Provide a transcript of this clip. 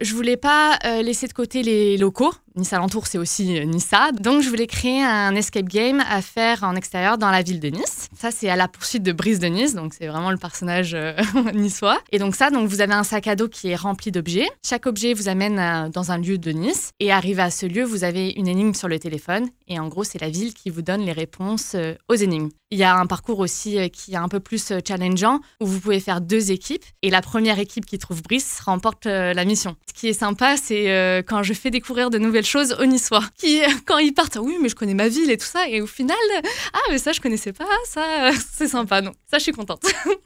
Je voulais pas euh, laisser de côté les locaux. Nice Alentour, c'est aussi euh, Nissa. Donc, je voulais créer un escape game à faire en extérieur dans la ville de Nice. Ça, c'est à la poursuite de Brice de Nice. Donc, c'est vraiment le personnage euh, niçois. Et donc, ça, donc, vous avez un sac à dos qui est rempli d'objets. Chaque objet vous amène euh, dans un lieu de Nice. Et arrivé à ce lieu, vous avez une énigme sur le téléphone. Et en gros, c'est la ville qui vous donne les réponses euh, aux énigmes. Il y a un parcours aussi qui est un peu plus challengeant où vous pouvez faire deux équipes. Et la première équipe qui trouve Brice remporte la mission. Ce qui est sympa, c'est quand je fais découvrir de nouvelles choses aux Niçois. Qui, quand ils partent, oui, mais je connais ma ville et tout ça. Et au final, ah, mais ça, je connaissais pas. Ça, euh, c'est sympa. Non, ça, je suis contente.